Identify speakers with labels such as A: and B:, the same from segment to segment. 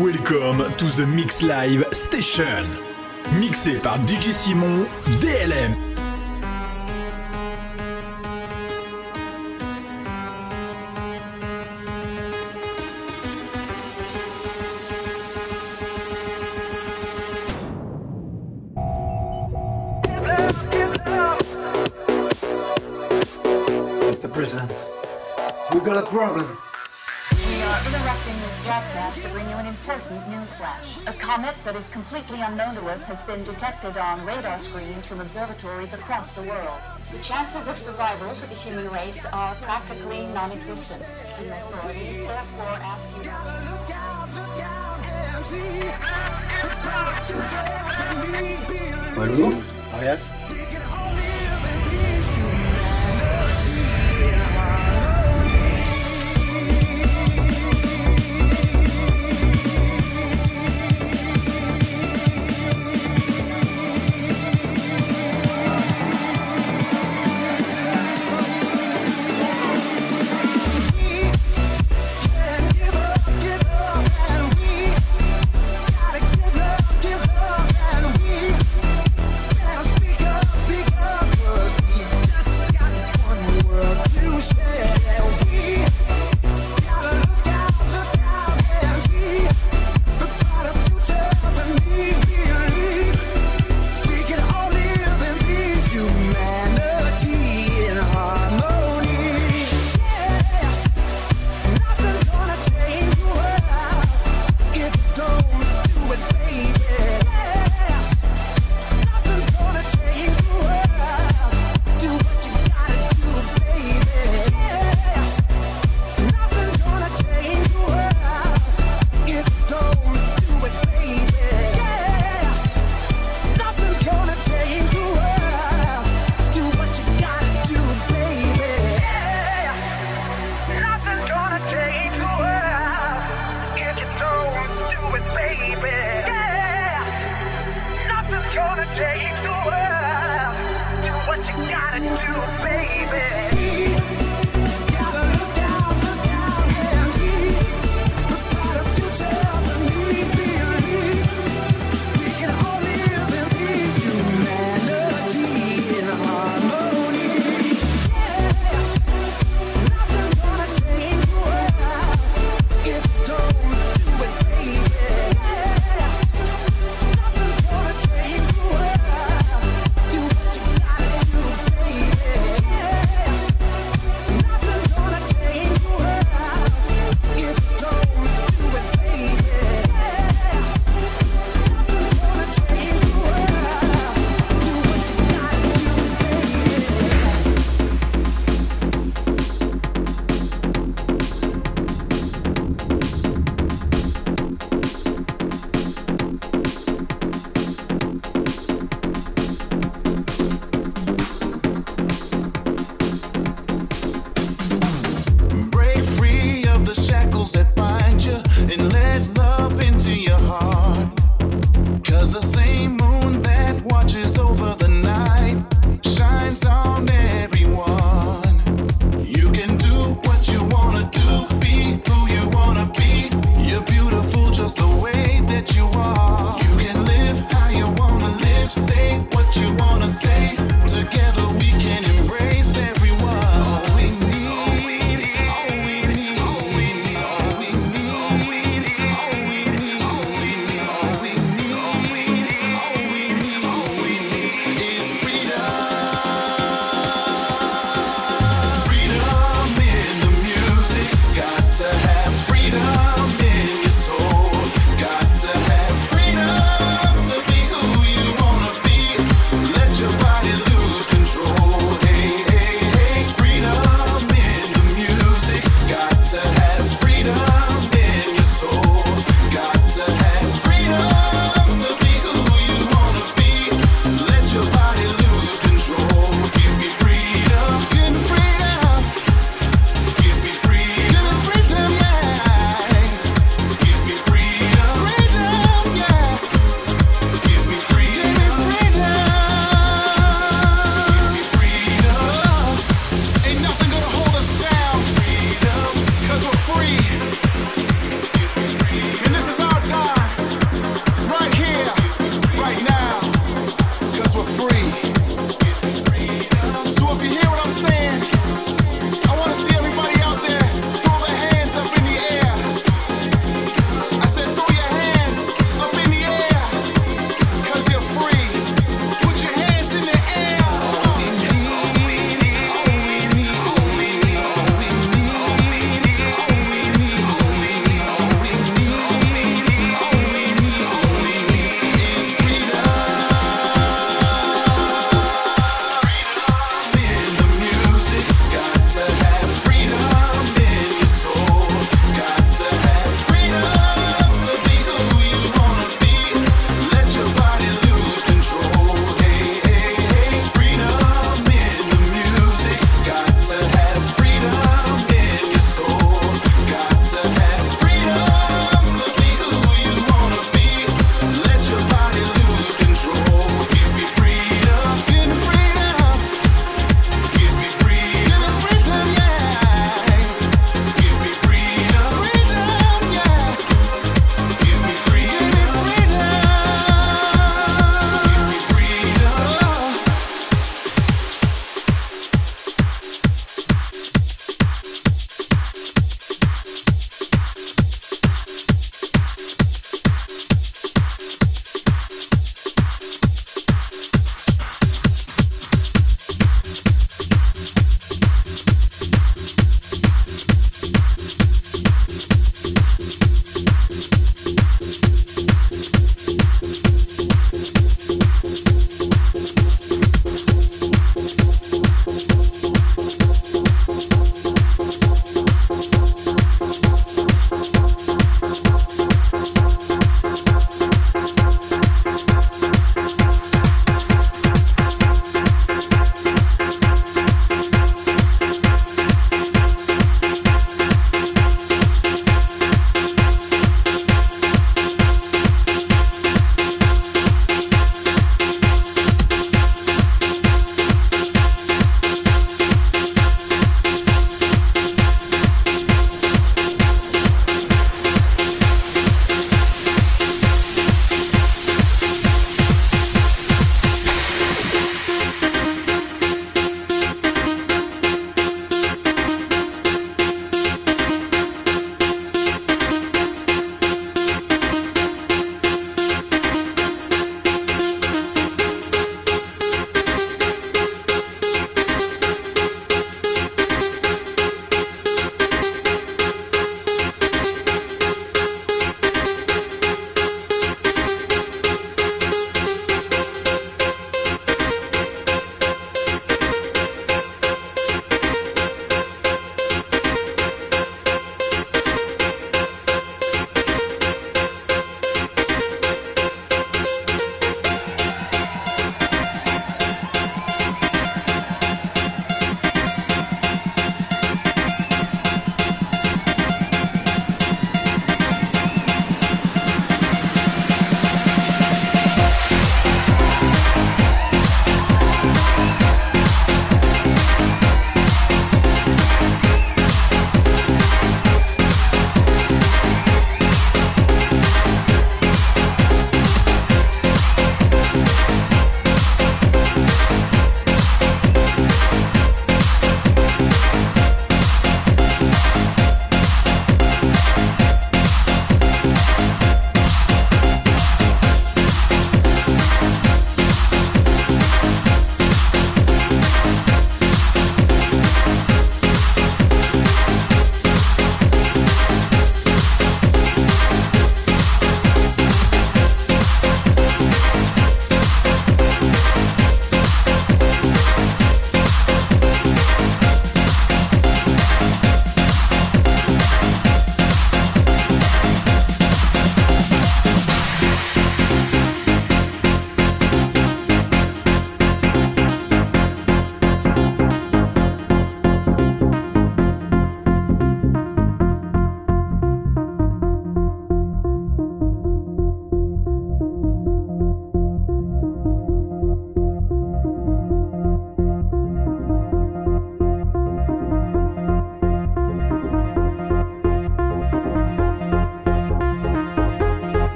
A: Welcome to the Mix Live Station. Mixé par DJ Simon, DLM.
B: That is completely unknown to us has been detected on radar screens from observatories across the world. The chances of survival for the human race are practically non-existent. The authorities therefore ask you
C: Allô Arias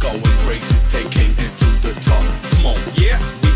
D: going crazy, taking it to the top. Come on, yeah.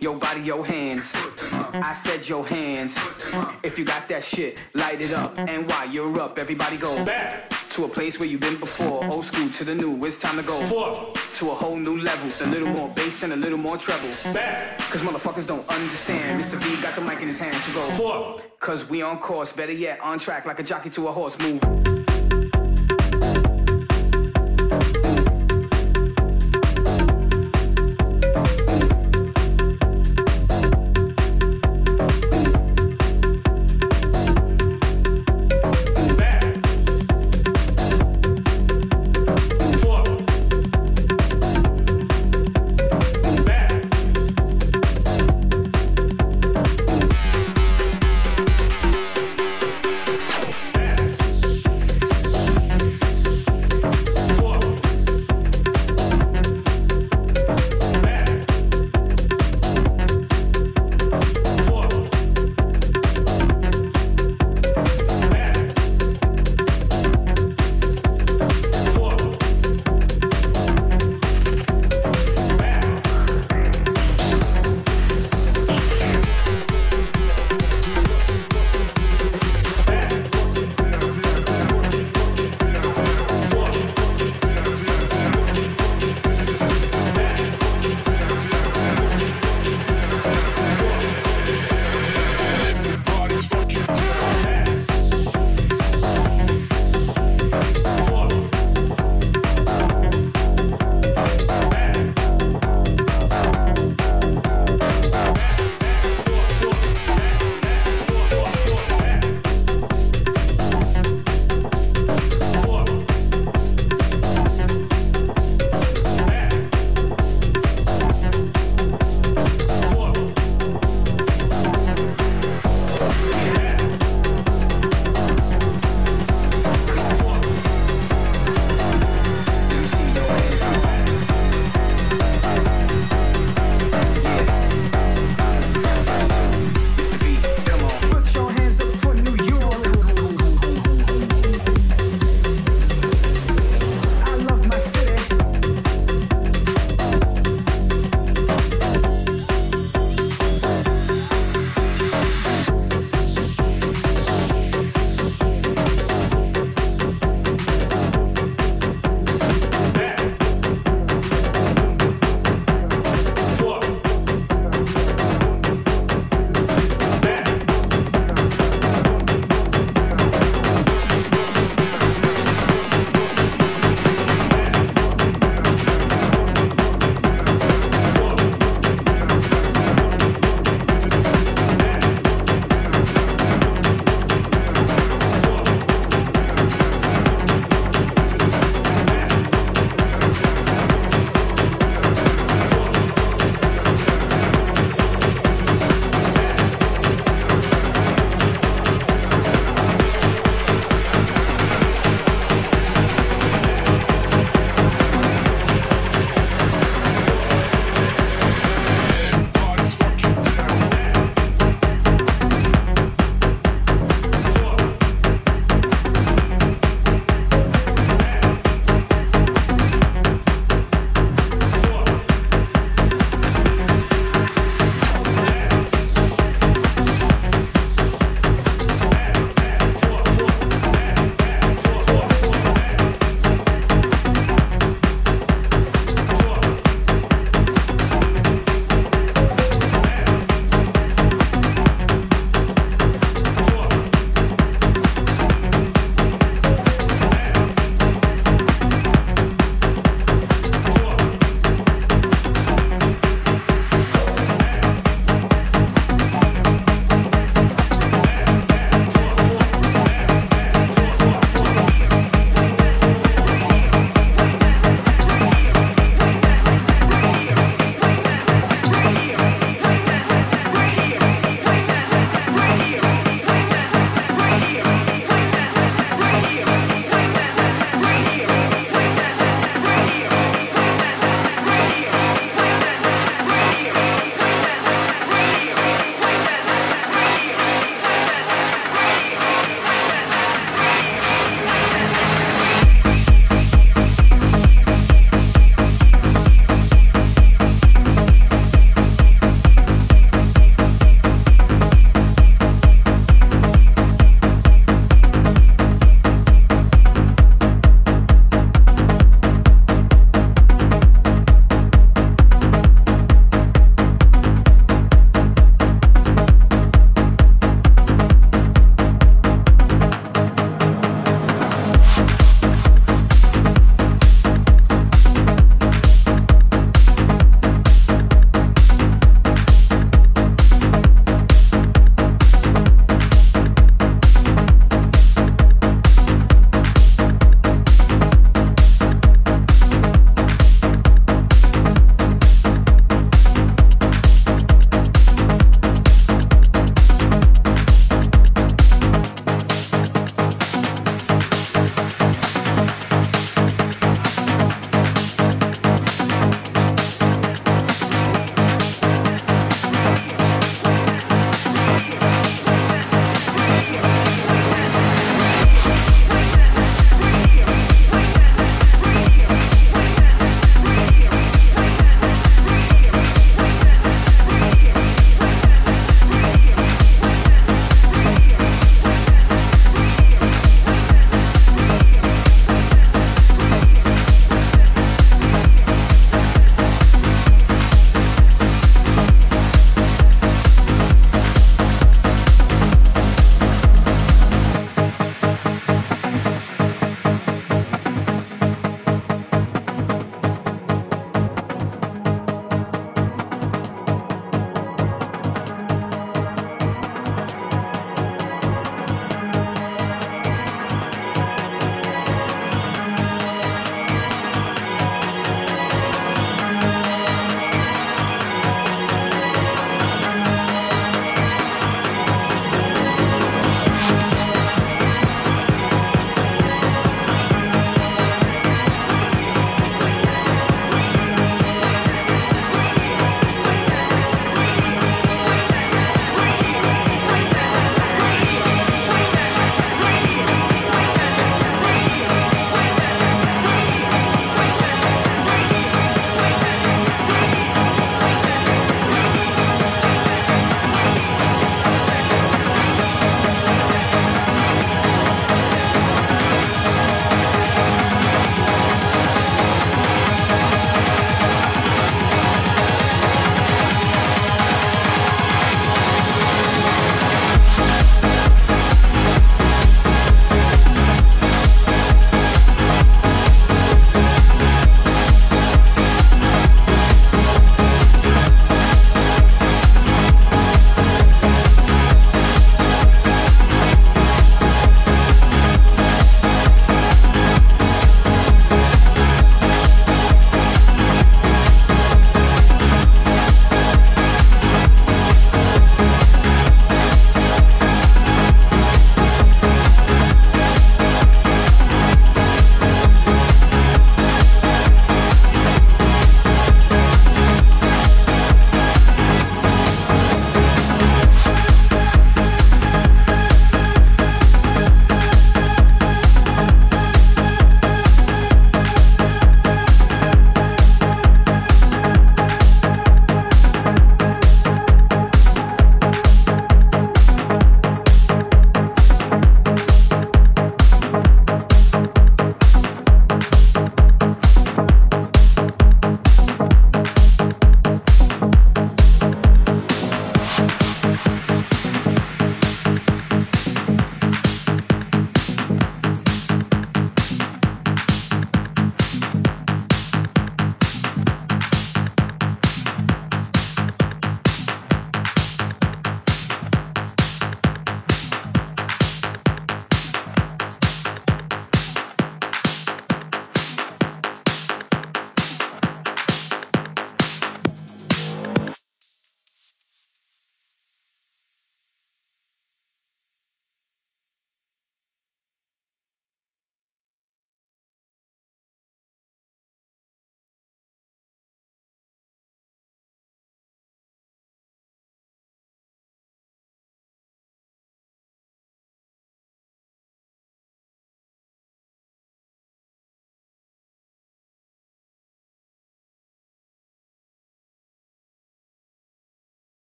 D: Your body,
E: your hands. I said your hands. If you got that shit, light it up. And while you're up, everybody go
F: back
E: to a place where you've been before. Old school to the new. It's time to go
F: Four.
E: to a whole new level. A little more bass and a little more treble.
F: Back.
E: Cause motherfuckers don't understand. Mr. V got the mic in his hands to go.
F: Four.
E: Cause we on course, better yet, on track like a jockey to a horse. Move.